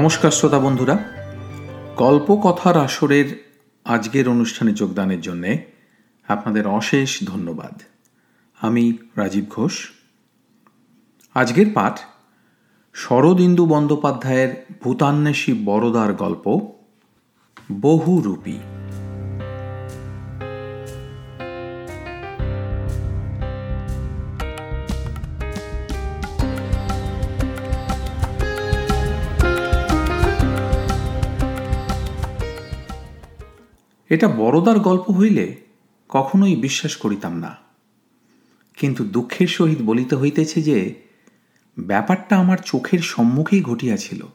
নমস্কার শ্রোতা বন্ধুরা। গল্প কথার আসরের আজকের অনুষ্ঠানে যোগদানের জন্যে আপনাদের অশেষ ধন্যবাদ। আমি রাজীব ঘোষ। আজকের পাঠ শরদিন্দু বন্দ্যোপাধ্যায়ের ভূতান্বেষী বড়দার গল্প, বহুরূপী। এটা বড়দার গল্প হইলে কখনোই বিশ্বাস করিতাম না। কিন্তু দুঃখের সহিত বলিতে হইতেছে যে, ব্যাপারটা আমার চোখের সম্মুখেই ঘটিয়াছিল,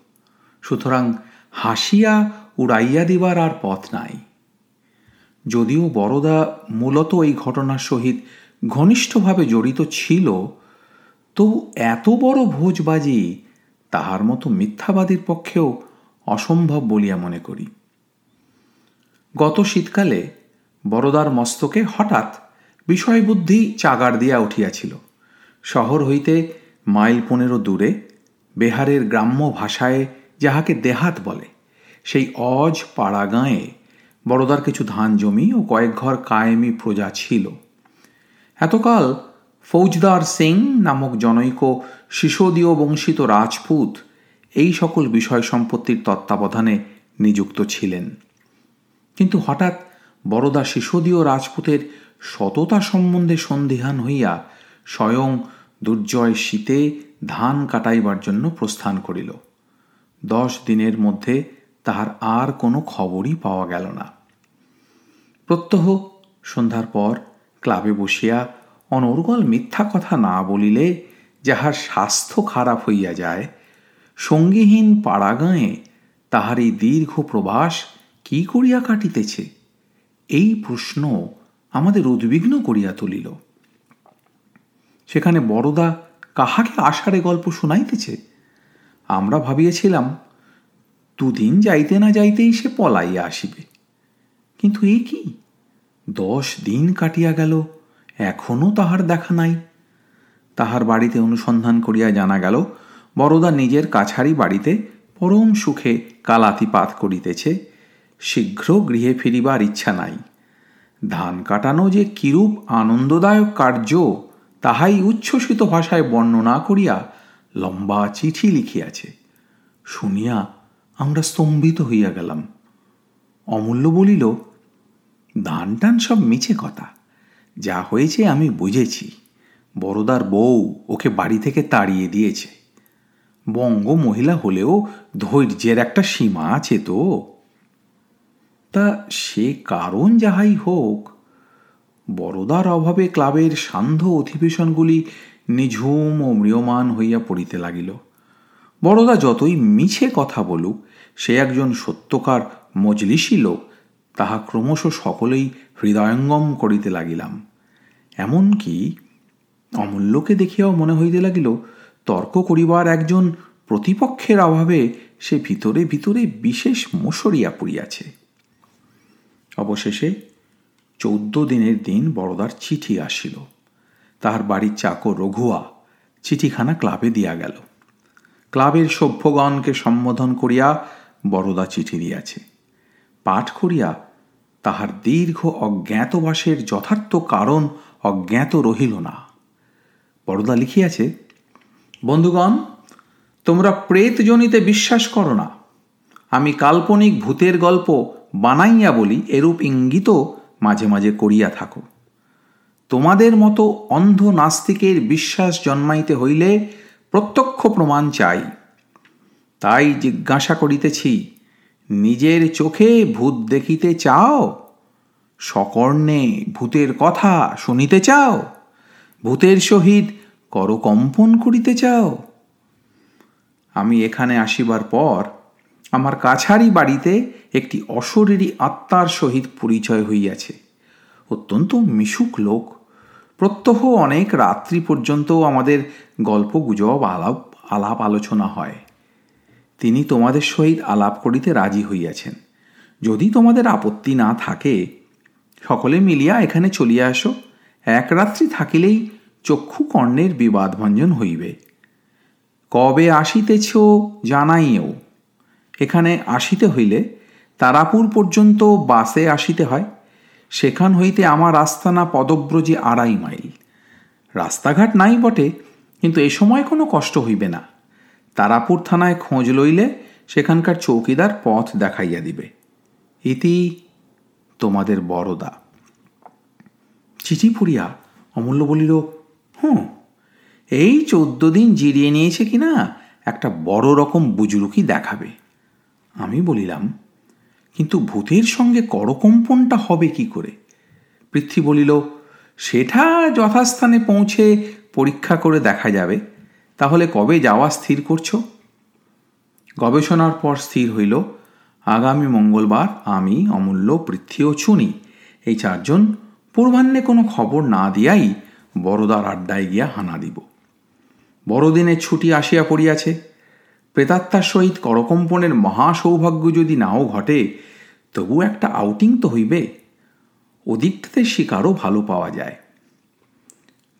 সুতরাং হাসিয়া উড়াইয়া দিবার আর পথ নাই। যদিও বড়দা মূলত এই ঘটনার সহিত ঘনিষ্ঠভাবে জড়িত ছিল, তবু এত বড় ভোজবাজি তাহার মতো মিথ্যাবাদীর পক্ষেও অসম্ভব বলিয়া মনে করি। গত শীতকালে বড়দার মস্তকে হঠাৎ বিষয়বুদ্ধি চাগার দিয়া উঠিয়াছিল। শহর হইতে মাইল পনেরো দূরে বেহারের গ্রাম্য ভাষায় যাহাকে দেহাত বলে, সেই অজ পাড়া গাঁয়ে বড়দার কিছু ধান জমি ও কয়েক ঘর কায়েমি প্রজা ছিল। এতকাল ফৌজদার সিং নামক জনৈক শিশোদীয় বংশিত রাজপুত এই সকল বিষয় সম্পত্তির তত্ত্বাবধানে নিযুক্ত ছিলেন। কিন্তু হঠাৎ বড়দা শিশোদীয় রাজপুতের সততা সম্বন্ধে সন্দেহান হইয়া স্বয়ং দুর্জয় শীতে ধান কাটাইবার জন্য প্রস্থান করিল। দশ দিনের মধ্যে তাহার আর কোনো খবরই পাওয়া গেল না। প্রত্যহ সন্ধ্যার পর ক্লাবে বসিয়া অনর্গল মিথ্যা কথা না বলিলে যাহার স্বাস্থ্য খারাপ হইয়া যায়, সঙ্গীহীন পাড়াগাঁয়ে তাহার এই দীর্ঘ প্রবাস কি করিয়া কাটিতেছে? এই প্রশ্ন আমাদের উদ্বিগ্ন করিয়া তুলিল। সেখানে বড়দা কাহাকে আষাঢ়ে গল্প শুনাইতেছে? আমরা ভাবিয়াছিলাম, দুদিন যাইতে না যাইতেই সে পলাইয়া আসিবে। কিন্তু এ কি? দশ দিন কাটিয়া গেল এখনও তাহার দেখা নাই। তাহার বাড়িতে অনুসন্ধান করিয়া জানা গেল, বড়দা নিজের কাছারি বাড়িতে পরম সুখে কালাতিপাত করিতেছে শীঘ্র গৃহে ফিরিবার ইচ্ছা নাই। ধান কাটানো যে কিরূপ আনন্দদায়ক কার্য, তাহাই উচ্ছ্বসিত ভাষায় বর্ণনা করিয়া লম্বা চিঠি লিখিয়াছে। শুনিয়া আমরা স্তম্ভিত হইয়া গেলাম। অমূল্য বলিল, ধান টান সব মিছে কথা। যা হয়েছে আমি বুঝেছি। বড়দার বউ ওকে বাড়ি থেকে তাড়িয়ে দিয়েছে। বঙ্গ মহিলা হলেও ধৈর্যের একটা সীমা আছে তো। তা সে কারণ যাহাই হোক বড়দার অভাবে ক্লাবের সান্ধ্য অধিবেশনগুলি নিঝুম ও ম্রিয়মান হইয়া পড়িতে লাগিল। বড়দা যতই মিছে কথা বলুক, সে একজন সত্যকার মজলিসি লোক, তাহা ক্রমশ সকলেই হৃদয়ঙ্গম করিতে লাগিলাম। এমনকি অমূল্যকে দেখিয়াও মনে হইতে লাগিল, তর্ক করিবার একজন প্রতিপক্ষের অভাবে সে ভিতরে ভিতরে বিশেষ মশরিয়া পড়িয়াছে। অবশেষে চৌদ্দ দিনের দিন বড়দার চিঠি আসিল। তাহার বাড়ির চাকর রঘুয়া চিঠিখানা ক্লাবে দিয়া গেল। ক্লাবের সভ্যগণকে সম্বোধন করিয়া বড়দা চিঠি দিয়াছে। পাঠ করিয়া তাহার দীর্ঘ অজ্ঞাতবাসের যথার্থ কারণ অজ্ঞাত রহিল না। বড়দা লিখিয়াছে, বন্ধুগণ, তোমরা প্রেতজনিতে বিশ্বাস করো না। আমি কাল্পনিক ভূতের গল্প বানাইয়া বলি, এরূপ ইঙ্গিত মাঝে মাঝে করিয়া থাকো। তোমাদের মতো অন্ধ নাস্তিকের বিশ্বাস জন্মাইতে হইলে প্রত্যক্ষ প্রমাণ চাই। তাই জিজ্ঞাসা করিতেছি, নিজের চোখে ভূত দেখিতে চাও? সকর্ণে ভূতের কথা শুনিতে চাও? ভূতের সহিত করকম্পন করিতে চাও? আমি এখানে আসিবার পর আমার কাছারি বাড়িতে একটি অশরীরী আত্মার সহিত পরিচয় হইয়াছে। অত্যন্ত মিশুক লোক। প্রত্যহ অনেক রাত্রি পর্যন্ত আমাদের গল্প গুজব আলাপ আলাপ আলোচনা হয়। তিনি তোমাদের সহিত আলাপ করিতে রাজি হইয়াছেন। যদি তোমাদের আপত্তি না থাকে, সকলে মিলিয়া এখানে চলিয়া আসো। এক রাত্রি থাকিলেই চক্ষু কর্ণের বিবাদ ভঞ্জন হইবে। কবে আসিতেছ জানাইও। এখানে আসিতে হইলে তারাপুর পর্যন্ত বাসে আসিতে হয়, সেখান হইতে আমার আস্তানা পদব্রজে আড়াই মাইল। রাস্তাঘাট নাই বটে, কিন্তু এ সময় কোনো কষ্ট হইবে না। তারাপুর থানায় খোঁজ লইলে সেখানকার চৌকিদার পথ দেখাইয়া দিবে। ইতি তোমাদের বড়দা চিঠি পড়িয়া অমূল্য বলিল, হুঁ, এই চোদ্দ দিন জিরিয়ে নিয়েছে কিনা, একটা বড় রকম বুজরুকি দেখাবে। আমি বলিলাম, কিন্তু ভূতের সঙ্গে করকম্পনটা হবে কি করে? পৃথ্বী বলিল, সেটা যথাস্থানে পৌঁছে পরীক্ষা করে দেখা যাবে। তাহলে কবে যাওয়া স্থির করছ? গবেষণার পর স্থির হইল, আগামী মঙ্গলবার আমি, অমূল্য, পৃথ্বী ও চুনি, এই চারজন পূর্বাহ্নে কোনো খবর না দিয়াই বড়দার আড্ডায় গিয়া হানা দিব। বড়দিনের ছুটি আসিয়া পড়িয়াছে। প্রেতাত্মার সহিত করকম্পনের মহা সৌভাগ্য যদি নাও ঘটে, তবু একটা আউটিং তো হইবে। ওদিকটাতে শিকারও ভালো পাওয়া যায়।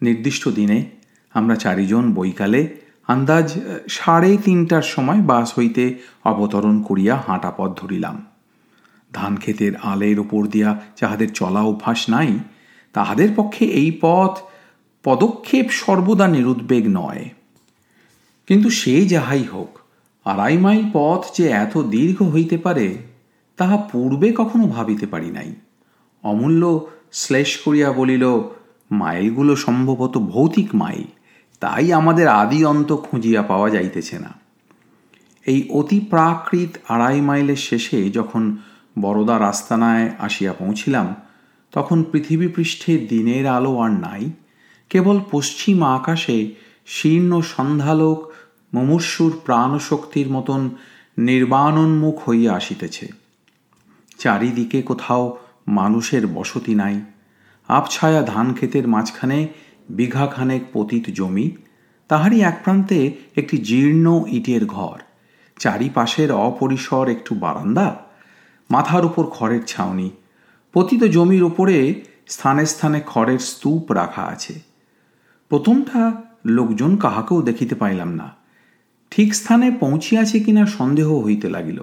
নির্দিষ্ট দিনে আমরা চারিজন বৈকালে আন্দাজ সাড়ে তিনটার সময় বাস হইতে অবতরণ করিয়া হাঁটা পথ ধরিলাম। ধান ক্ষেতের আলের ওপর দিয়া যাহাদের চলা অভ্যাস নাই, তাহাদের পক্ষে এই পথ পদক্ষেপ সর্বদা নিরুদ্বেগ নয়। কিন্তু সে যাহাই হোক আড়াই মাইল পথ যে এত দীর্ঘ হইতে পারে, তাহা পূর্বে কখনো ভাবিতে পারি নাই। অমূল্য শ্লেষ করিয়া বলিল, মাইলগুলো সম্ভবত ভৌতিক মাইল, তাই আমাদের আদি অন্ত খুঁজিয়া পাওয়া যাইতেছে না। এই অতি প্রাকৃত আড়াই মাইলের শেষে যখন বড়দা রাস্তানায় আসিয়া পৌঁছিলাম, তখন পৃথিবী পৃষ্ঠে দিনের আলো আর নাই, কেবল পশ্চিম আকাশে শীর্ণ সন্ধ্যালোক মুমূর্ষুর প্রাণশক্তির মতন নির্বাণোন্মুখ হইয়া আসিতেছে। চারিদিকে কোথাও মানুষের বসতি নাই। আবছায়া ধান ক্ষেতের মাঝখানে বিঘাখানেক পতিত জমি। তাহারই এক প্রান্তে একটি জীর্ণ ইটের ঘর। চারিপাশের অপরিসর একটু বারান্দা। মাথার উপর খড়ের ছাউনি। পতিত জমির উপরে স্থানে স্থানে খড়ের স্তূপ রাখা আছে। প্রথমটা লোকজন কাহাকেও দেখিতে পাইলাম না। ঠিক স্থানে পৌঁছিয়াছে কিনা সন্দেহ হইতে লাগিল।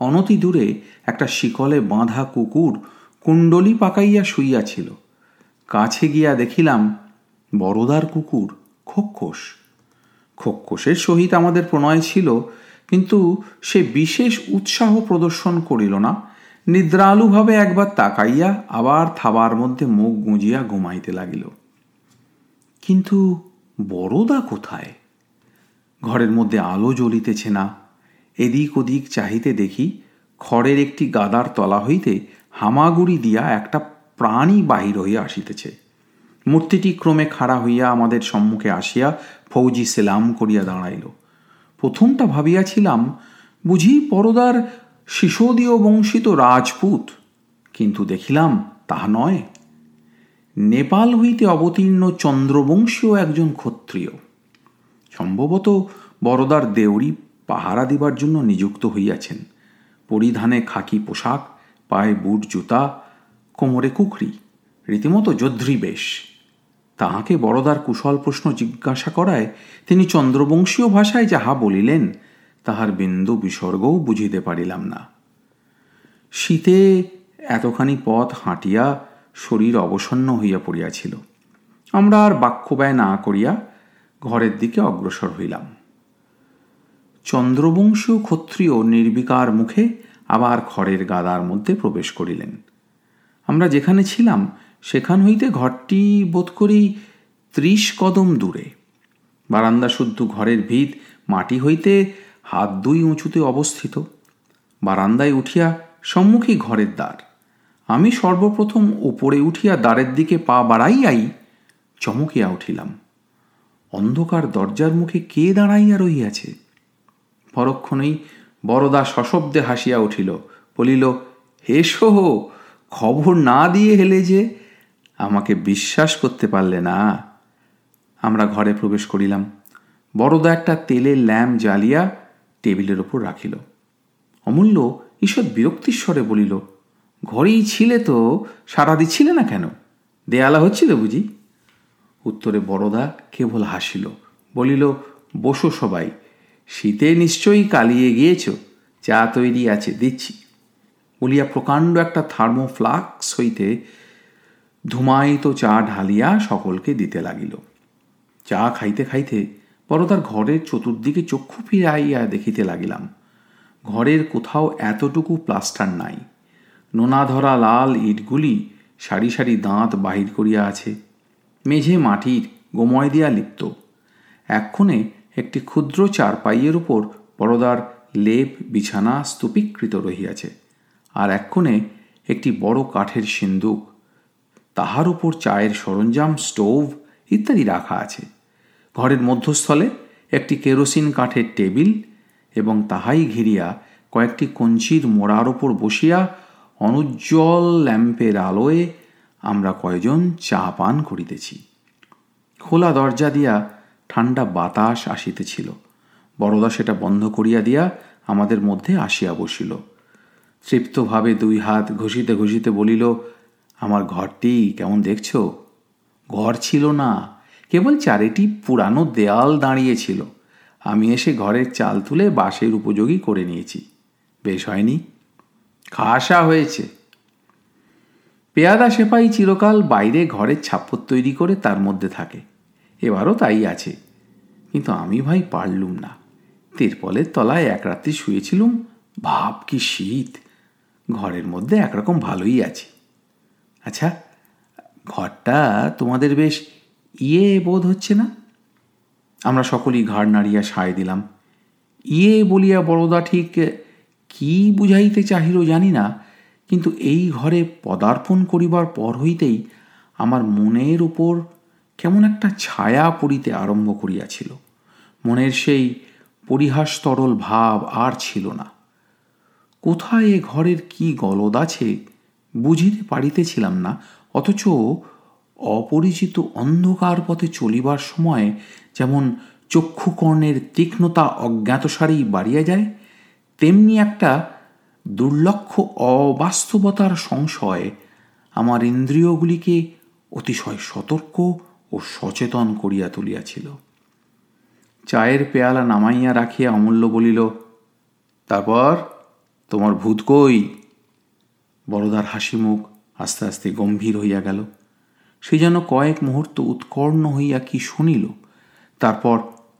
অনতি দূরে একটা শিকলে বাঁধা কুকুর কুণ্ডলি পাকাইয়া শুইয়াছিল। কাছে গিয়া দেখিলাম বড়দার কুকুর খোক্ষোষ খোক্ষোষের সহিত আমাদের প্রণয় ছিল, কিন্তু সে বিশেষ উৎসাহ প্রদর্শন করিল না। নিদ্রালুভাবে একবার তাকাইয়া আবার থাবার মধ্যে মুখ গুঁজিয়া ঘুমাইতে লাগিল। কিন্তু বড়দা কোথায়? ঘরের মধ্যে আলো জ্বলিতেছে না। এদিক ওদিক চাহিতে দেখি খড়ের একটি গাদার তলা হইতে হামাগুড়ি দিয়া একটা প্রাণী বাহির হইয়া আসিতেছে। মূর্তিটি ক্রমে খাড়া হইয়া আমাদের সম্মুখে আসিয়া ফৌজি সেলাম করিয়া দাঁড়াইল। প্রথমটা ভাবিয়াছিলাম, বুঝি পরদার শিশোদীয় বংশিত রাজপুত, কিন্তু দেখিলাম তাহা নয়। নেপাল হইতে অবতীর্ণ চন্দ্রবংশীয় একজন ক্ষত্রিয়। সম্ভবত বড়দার দেউরি পাহারা দিবার জন্য নিযুক্ত হইয়াছেন। পরিধানে খাকি পোশাক, পায়ে বুট জুতা, কোমরে কুখরি রীতিমতো যোদ্ধ্রী বেশ। তাহাকে বড়দার কুশল প্রশ্ন জিজ্ঞাসা করায় তিনি চন্দ্রবংশীয় ভাষায় যাহা বলিলেন, তাহার বিন্দু বিসর্গও বুঝিতে পারিলাম না। শীতে এতখানি পথ হাঁটিয়া শরীর অবসন্ন হইয়া পড়িয়াছিল। আমরা আর বাক্য ব্যয় না করিয়া ঘরের দিকে অগ্রসর হইলাম। চন্দ্রবংশীয় ক্ষত্রিয় নির্বিকার মুখে আবার খড়ের গাদার মধ্যে প্রবেশ করিলেন। আমরা যেখানে ছিলাম, সেখান হইতে ঘরটি বোধ করি ত্রিশ কদম দূরে। বারান্দা শুদ্ধ ঘরের ভিত মাটি হইতে হাত দুই উঁচুতে অবস্থিত। বারান্দায় উঠিয়া সম্মুখী ঘরের দ্বার। আমি সর্বপ্রথম উপরে উঠিয়া দ্বারের দিকে পা বাড়াইয়াই চমকিয়া উঠিলাম। অন্ধকার দরজার মুখে কে দাঁড়াইয়া রহিয়াছে? পরক্ষণেই বড়দা সশব্দে হাসিয়া উঠিল, বলিল, হে সোহ খবর না দিয়ে হেলে যে আমাকে বিশ্বাস করতে পারলে না। আমরা ঘরে প্রবেশ করিলাম। বড়দা একটা তেলের ল্যাম্প জ্বালিয়া টেবিলের ওপর রাখিল। অমূল্য ঈষৎ বিরক্তিস্বরে বলিল, ঘরেই ছিলে তো, সারা দিচ্ছিলে না কেন? দেয়ালা হচ্ছিল বুঝি? উত্তরে বড়দা কেবল হাসিল, বলিল, বসো সবাই, শীতে নিশ্চয়ই কালিয়ে গিয়েছ চা তৈরি আছে, দিচ্ছি। বলিয়া প্রকাণ্ড একটা থার্মোফ্লাক্স হইতে ধুমায়িত চা ঢালিয়া সকলকে দিতে লাগিল। চা খাইতে খাইতে বড়দার ঘরের চতুর্দিকে চক্ষু ফিরাইয়া দেখিতে লাগিলাম। ঘরের কোথাও এতটুকু প্লাস্টার নাই। নোনা ধরা লাল ইটগুলি সারি সারি দাঁত বাহির করিয়া আছে। মেঝে মাটির গোময় দিয়া লিপ্ত। এক্ষণে একটি ক্ষুদ্র চারপাইয়ের উপর বড়দার লেপ, বিছানা স্তূপীকৃত রহিয়াছে, আর এক্ষণে একটি বড় কাঠের সিন্দুক, তাহার উপর চায়ের সরঞ্জাম, স্টোভ ইত্যাদি রাখা আছে। ঘরের মধ্যস্থলে একটি কেরোসিন কাঠের টেবিল এবং তাহাই ঘিরিয়া কয়েকটি কঞ্চির মোড়ার ওপর বসিয়া অনুজ্জ্বল ল্যাম্পের আলোয় আমরা কয়জন চা পান করিতেছি। খোলা দরজা দিয়া ঠান্ডা বাতাস আসিতেছিল। বড়দা সেটা বন্ধ করিয়া দিয়া আমাদের মধ্যে আসিয়া বসিল। তৃপ্তভাবে দুই হাত ঘষিতে ঘষিতে বলিল, আমার ঘরটি কেমন দেখছ? ঘর ছিল না, কেবল চারিটি পুরানো দেয়াল দাঁড়িয়েছিল। আমি এসে ঘরের চাল তুলে বাসের উপযোগী করে নিয়েছি। বেশ হয়নি? খাসা হয়েছে। পেয়াদা সেপাই চিরকাল বাইরে ঘরের ছাপ্পর তৈরি করে তার মধ্যে থাকে। এবারও তাই আছে। কিন্তু আমি ভাই পারলুম না। তেরপলের তলায় এক রাত্রি শুয়েছিলুম, ভাব কি শীত। ঘরের মধ্যে একরকম ভালোই আছি। আচ্ছা ঘরটা তোমাদের বেশ ইয়ে বোধ হচ্ছে না? আমরা সকলেই ঘাড় নাড়িয়া সায় দিলাম। ইয়ে বলিয়া বড়দা ঠিক কি বুঝাইতে চাহিল জানি না। কিন্তু এই ঘরে পদার্পণ করিবার পর হইতেই আমার মনের উপর কেমন একটা ছায়া পড়িতে আরম্ভ করিয়াছিল। মনের সেই পরিহাস তরল ভাব আর ছিল না। কোথায় এ ঘরের কি গলদ আছে বুঝিতে পারিতেছিলাম না, অথচ অপরিচিত অন্ধকার পথে চলিবার সময় যেমন চক্ষুকর্ণের তীক্ষ্ণতা অজ্ঞাতসারেই বাড়িয়া যায়, তেমনি একটা দুর্লক্ষ অবাস্তবতার সংশয় আমার ইন্দ্রিয়গুলিকে অতিশয় সতর্ক ও সচেতন করিয়া তুলিয়াছিল। চায়ের পেয়ালা নামাইয়া রাখিয়া অমূল্য বলিল, তারপর? তোমার ভূত কই? বড়দার হাসি মুখ আস্তে আস্তে গম্ভীর হইয়া গেল। সে যেন কয়েক মুহূর্ত উৎকর্ণ হইয়া কি শুনিল। তারপর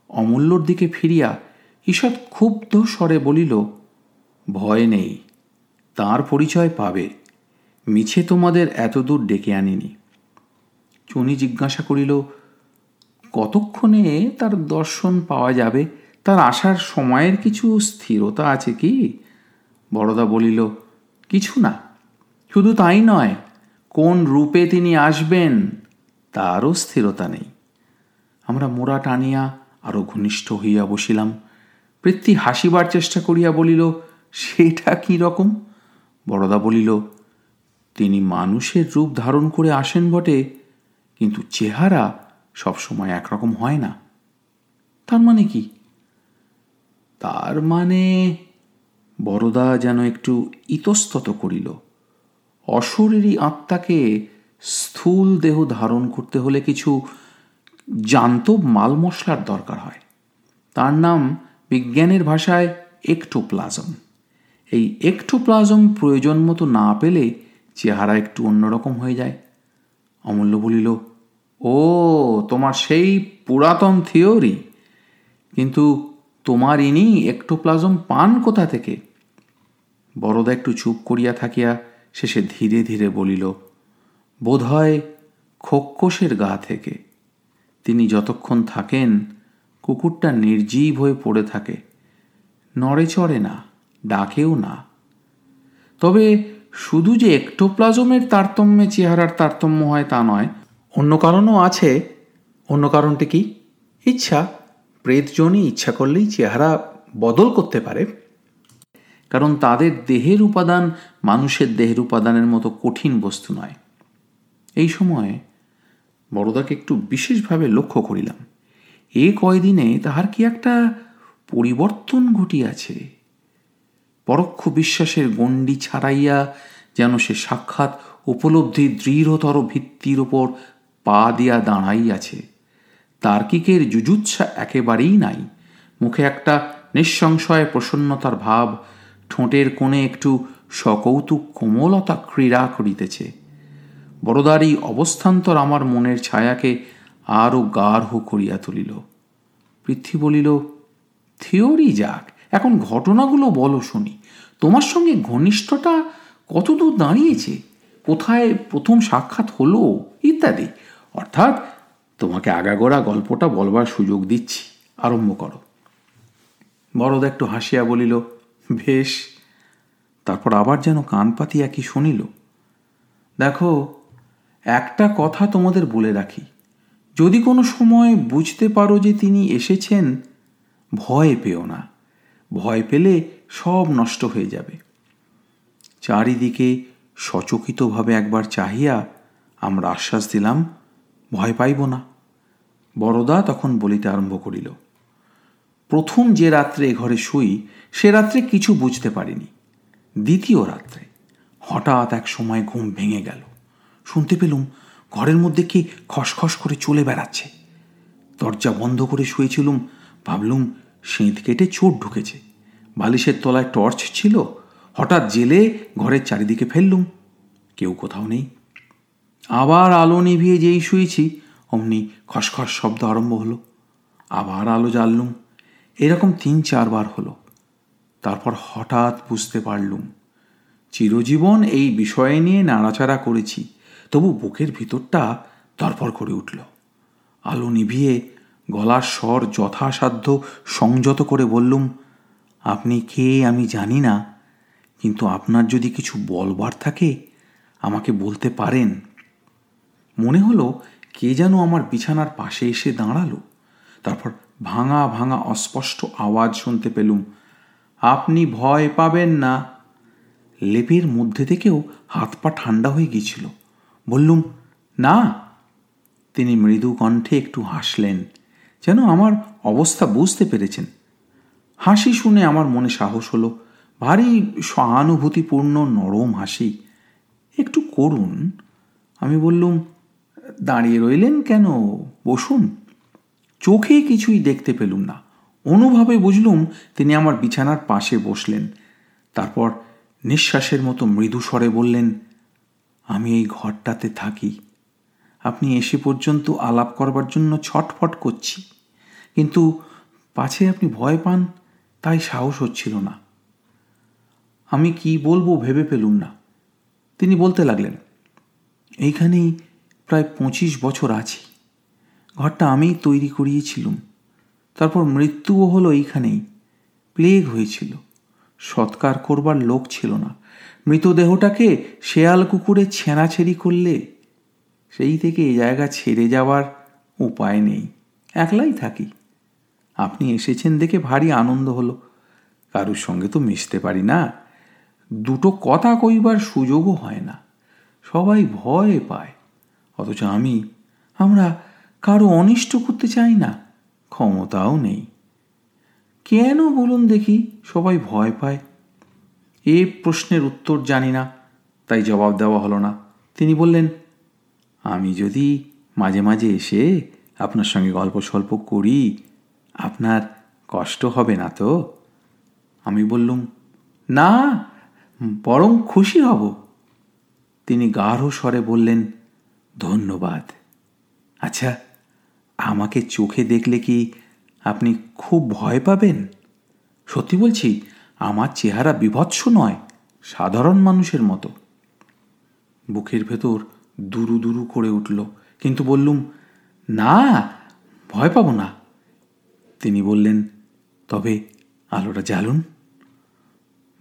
অমূল্যর দিকে ফিরিয়া ঈষৎ ক্ষুব্ধ স্বরে বলিল ভয় নেই, তার পরিচয় পাবে। মিছে তোমাদের এতদূর ডেকে আনিনি। চুনি জিজ্ঞাসা করিল, কতক্ষণে তার দর্শন পাওয়া যাবে? তার আসার সময়ের কিছু স্থিরতা আছে কি? বড়দা বলিল, কিছু না, শুধু তাই নয়, কোন রূপে তিনি আসবেন তারও স্থিরতা নেই। আমরা মোড়া টানিয়া আরও ঘনিষ্ঠ হইয়া বসিলাম। পৃথ্বী হাসিবার চেষ্টা করিয়া বলিল সেটা কি রকম? বড়দা বলিল, তিনি মানুষের রূপ ধারণ করে আসেন বটে, কিন্তু চেহারা সবসময় একরকম হয় না। তার মানে কি? তার মানে বড়দা যেন একটু ইতস্তত করিল। অশরীরী আত্মাকে স্থূল দেহ ধারণ করতে হলে কিছু জান্তব মাল মশলার দরকার হয়। তার নাম বিজ্ঞানের ভাষায় একটোপ্লাজম। এই একটোপ্লাজম প্রয়োজন মতো না পেলে চেহারা একটু অন্যরকম হয়ে যায়। অমূল্য বলিল, ও, তোমার সেই পুরাতন থিওরি। কিন্তু তোমার ইনি একটোপ্লাজম পান কোথা থেকে? বড়দা একটু চুপ করিয়া থাকিয়া শেষে ধীরে ধীরে বলিল, বোধ বোধহয় খোক্কসের গা থেকে। তিনি যতক্ষণ থাকেন, কুকুরটা নির্জীব হয়ে পড়ে থাকে। নড়ে চড়ে না। ডাকেও না। তবে শুধু যে একটোপ্লাজমের তারতম্যে চেহারার তারতম্য হয় তা নয়, অন্য কারণও আছে। অন্য কারণটি কি? ইচ্ছা। প্রেতজনই ইচ্ছা করলেই চেহারা বদল করতে পারে। কারণ তাদের দেহের উপাদান মানুষের দেহের উপাদানের মতো কঠিন বস্তু নয়। এই সময়ে বড়দাকে একটু বিশেষভাবে লক্ষ্য করিলাম। এ কয়দিনে তাহার কি একটা পরিবর্তন ঘটিয়াছে? পরোক্ষ বিশ্বাসের গণ্ডি ছাড়াইয়া যেন সে সাক্ষাৎ উপলব্ধি দৃঢ়তর ভিত্তির ওপর পা দিয়া দাঁড়াইয়াছে। তার্কিকের জুজুচ্ছা একেবারেই নাই। মুখে একটা নিঃসংশয় প্রসন্নতার ভাব, ঠোঁটের কোণে একটু সকৌতুক কোমলতা ক্রীড়া করিতেছে। বড়দার অবস্থান্তর আমার মনের ছায়াকে আরও গাঢ় করিয়া তুলিল। পৃথ্বী বলিল, থিওরি যাক এখন ঘটনাগুলো বলো শুনি। তোমার সঙ্গে ঘনিষ্ঠটা কতদূর দাঁড়িয়েছে? কোথায় প্রথম সাক্ষাৎ হলো? ইত্যাদি। অর্থাৎ তোমাকে আগাগোড়া গল্পটা বলবার সুযোগ দিচ্ছি। আরম্ভ করো। বড়দা একটু হাসিয়া বলিল, বেশ। তারপর আবার যেন কান পাতিয়া কি শুনিল। দেখো, একটা কথা তোমাদের বলে রাখি। যদি কোনো সময় বুঝতে পারো যে তিনি এসেছেন, ভয় পেও না। ভয় পেলে সব নষ্ট হয়ে যাবে। চারিদিকে সচকিতভাবে একবার চাহিয়া আমরা আশ্বাস দিলাম, ভয় পাইব না। বড়দা তখন বলিতে আরম্ভ করিল, প্রথম যে রাত্রে ঘরে শুই, সে রাত্রে কিছু বুঝতে পারিনি। দ্বিতীয় রাত্রে হঠাৎ এক সময় ঘুম ভেঙে গেল। শুনতে পেলুম ঘরের মধ্যে কি খসখস করে চলে বেড়াচ্ছে। দরজা বন্ধ করে শুয়েছিলুম, ভাবলুম সেঁত কেটে চোট ঢুকেছে। বালিশের তলায় টর্চ ছিল। হঠাৎ জেলে ঘরের চারিদিকে ফেললুম। কেউ কোথাও নেই। আবার আলো নিভিয়ে যেই শুয়েছি, অমনি খসখস শব্দ আরম্ভ হলো। আবার আলো জ্বাললুম। এরকম তিন চারবার হলো। তারপর হঠাৎ বুঝতে পারলুম। চিরজীবন এই বিষয়ে নিয়ে নাড়াচাড়া করেছি। তবু বুকের ভিতরটা তরপর করে উঠল। আলো নিভিয়ে গলার স্বর যথাসাধ্য সংযত করে বললুম, আপনি কে আমি জানি না, কিন্তু আপনার যদি কিছু বলবার থাকে, আমাকে বলতে পারেন। মনে হলো কে যেন আমার বিছানার পাশে এসে দাঁড়াল। তারপর ভাঙা ভাঙা অস্পষ্ট আওয়াজ শুনতে পেলুম, আপনি ভয় পাবেন না। লেপের মধ্যে থেকেও হাত পা ঠান্ডা হয়ে গিয়েছিল। বললুম, না। তিনি মৃদু কণ্ঠে একটু হাসলেন। যেন আমার অবস্থা বুঝতে পেরেছেন। হাসি শুনে আমার মনে সাহস হলো, ভারী সহানুভূতিপূর্ণ নরম হাসি। একটু করুন, আমি বললুম, দাঁড়িয়ে রইলেন কেন? বসুন। চোখে কিছুই দেখতে পেলুম না। অনুভাবে বুঝলুম, তিনি আমার বিছানার পাশে বসলেন। তারপর নিঃশ্বাসের মতো মৃদু স্বরে বললেন, আমি এই ঘরটাতে থাকি। আপনি এসে পর্যন্ত আলাপ করবার জন্য ছটফট করছি। কিন্তু পাছে আপনি ভয় পান, তাই সাহস হচ্ছিল না। আমি কি বলব ভেবে পেলুম না। তিনি বলতে লাগলেন, এইখানেই প্রায় পঁচিশ বছর আছি। ঘরটা আমিই তৈরি করিয়েছিলুম। তারপর মৃত্যুও হলো এইখানেই। প্লেগ হয়েছিল। সৎকার করবার লোক ছিল না। মৃতদেহটাকে শেয়াল কুকুরে ছেঁড়াছেড়ি করলে সেই থেকে এ জায়গা ছেড়ে যাওয়ার উপায় নেই। একলাই থাকি। আপনি এসেছেন দেখে ভারী আনন্দ হলো। কারুর সঙ্গে তো মিশতে পারি না। দুটো কথা কইবার সুযোগও হয় না। সবাই ভয় পায়। অথচ আমি, আমরা কারও অনিষ্ট করতে চাই না, ক্ষমতাও নেই। কেন বলুন দেখি সবাই ভয় পায়? এ প্রশ্নের উত্তর জানি না, তাই জবাব দেওয়া হলো না। তিনি বললেন আমি যদি মাঝে মাঝে এসে আপনার সঙ্গে গল্প সল্প করি, আপনার কষ্ট হবে না তো? আমি বললুম, না, বরং খুশি হব। তিনি গাঢ় স্বরে বললেন, ধন্যবাদ। আচ্ছা আমাকে চোখে দেখলে কি আপনি খুব ভয় পাবেন? সত্যি বলছি, আমার চেহারা বিভৎস নয়, সাধারণ মানুষের মতো। বুকের ভেতর দুরু দুরু করে উঠল। কিন্তু বললুম, না, ভয় পাবো না। তিনি বললেন, তবে আলোটা জ্বালুন।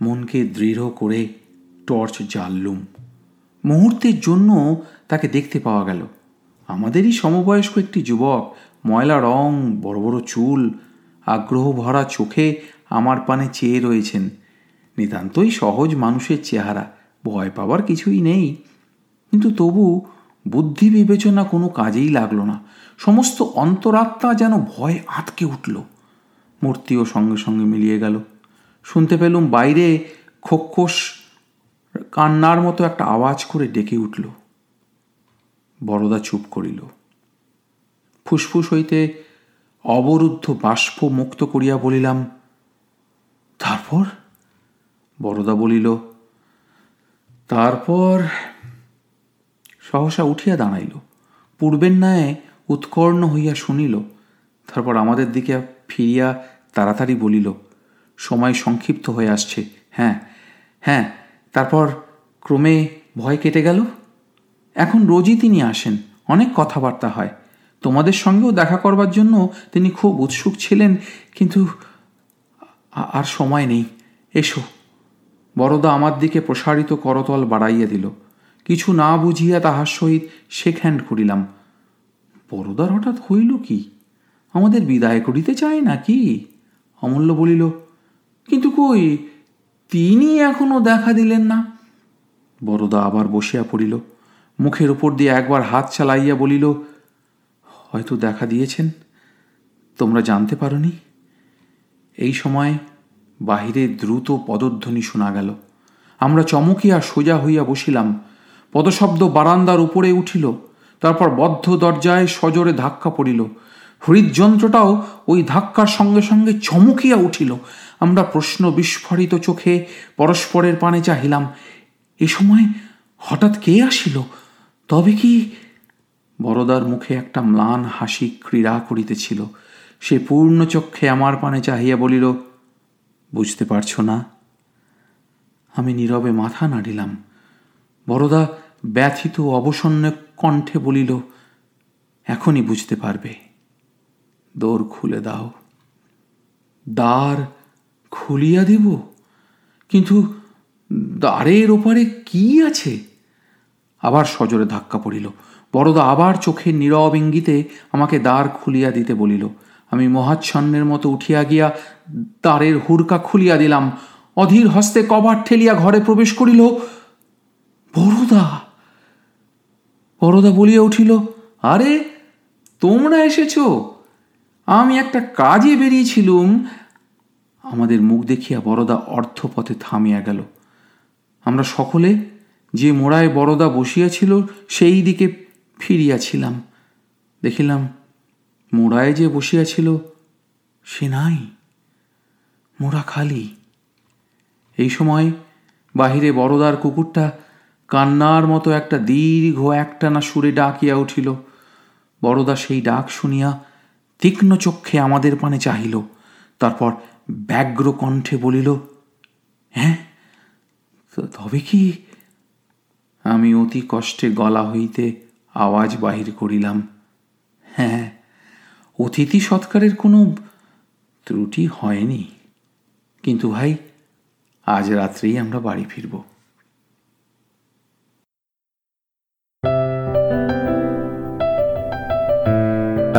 মনকে দৃঢ় করে টর্চ জ্বাললুম। মুহূর্তের জন্য তাকে দেখতে পাওয়া গেল। আমাদেরই সমবয়স্ক একটি যুবক, ময়লা রং, বড় বড় চুল, আগ্রহ ভরা চোখে আমার পানে চেয়ে রয়েছেন। নিতান্তই সহজ মানুষের চেহারা, ভয় পাবার কিছুই নেই। কিন্তু তবু বুদ্ধি বিবেচনা কোনো কাজেই লাগল না। সমস্ত অন্তরাত্মা যেন ভয় আটকে উঠল। মূর্তিও সঙ্গে সঙ্গে মিলিয়ে গেল। শুনতে পেলুম বাইরে খোক্ষস কান্নার মতো একটা আওয়াজ করে ডেকে উঠল। বড়দা চুপ করিল। ফুসফুস হইতে অবরুদ্ধ বাষ্প মুক্ত করিয়া বলিলাম, তারপর? বড়দা বলিল, তারপর সহসা উঠিয়া দাঁড়াইল। পূর্বের ন্যায় উৎকর্ণ হইয়া শুনিল, তারপর আমাদের দিকে ফিরিয়া তাড়াতাড়ি বলিল, সময় সংক্ষিপ্ত হয়ে আসছে। হ্যাঁ হ্যাঁ তারপর ক্রমে ভয় কেটে গেল? এখন রোজই তিনি আসেন, অনেক কথাবার্তা হয়। তোমাদের সঙ্গেও দেখা করবার জন্য তিনি খুব উৎসুক ছিলেন, কিন্তু আর সময় নেই। এসো। বড়দা আমার দিকে প্রসারিত করতল বাড়াইয়া দিল। কিছু না বুঝিয়া তাহার সহিত শেক হ্যান্ড করিলাম। বড়দার হঠাৎ হইল কি? আমাদের বিদায় করিতে চায় নাকি অমূল্য বলিল, কিন্তু কই, তিনি এখনও দেখা দিলেন না? বড়দা আবার বসিয়া পড়িল, মুখের উপর দিয়ে একবার হাত চালাইয়া বলিল, হয়তো দেখা দিয়েছেন। তোমরা জানতে পারনি? এই সময় বাহিরে দ্রুত পদধ্বনি শোনা গেল। আমরা চমকিয়া সোজা হইয়া বসিলাম। পদশব্দ বারান্দার উপরে উঠিল, তারপর বদ্ধ দরজায় সজোরে ধাক্কা পড়িল। হৃদযন্ত্রটাও ওই ধাক্কার সঙ্গে সঙ্গে চমকিয়া উঠিল। আমরা প্রশ্ন বিস্ফোরিত চোখে পরস্পরের পানে চাহিলাম, এ সময় হঠাৎ কে আসিল? তবে কি? বড়দার মুখে একটা ম্লান হাসি ক্রীড়া করিতেছিল। সে পূর্ণ চক্ষে আমার পানে চাহিয়া বলিল, বুঝতে পারছ না, আমি নীরবে মাথা নাড়িলাম। বড়দা ব্যথিত অবসন্ন কণ্ঠে বলিল, এখনই বুঝতে পারবে। দোর খুলে দাও। দ্বার খুলিয়া দিব। কিন্তু দ্বারের ওপারে কি আছে? আবার সজোরে ধাক্কা পড়িল। বড়দা আবার চোখের নীরব ইঙ্গিতে আমাকে দ্বার খুলিয়া দিতে বলিল। আমি মহাচ্ছন্নের মতো উঠিয়া গিয়া দ্বারের হুড়কা খুলিয়া দিলাম। অধীর হস্তে কবার ঠেলিয়া ঘরে প্রবেশ করিল, বড়দা বড়দা বলিয়া উঠিল, আরে, তোমরা এসেছ। আমি একটা কাজে বেরিয়েছিলুম। আমাদের মুখ দেখিয়া বড়দা অর্থপথে থামিয়া গেল। আমরা সকলে যে মোড়ায় বড়দা বসিয়াছিল, সেই দিকে ফিরিয়াছিলাম। দেখিলাম, মোড়ায় যে বসিয়াছিল, সে নাই। মোড়া খালি। এই সময় বাহিরে বড়দার কুকুরটা কান্নার মতো একটা দীর্ঘ একটানা সুরে ডাকিয়া উঠিল। বড়দা সেই ডাক শুনিয়া তীক্ষ্ণ চক্ষে আমাদের পানে চাহিল। তারপর ব্যগ্র কণ্ঠে বলিল হ্যাঁ তবে কি? আমি অতি কষ্টে গলা হইতে আওয়াজ বাহির করিলাম হ্যাঁ অতিথি সৎকারের কোনো ত্রুটি হয়নি। কিন্তু ভাই, আজ রাত্রেই আমরা বাড়ি ফিরব।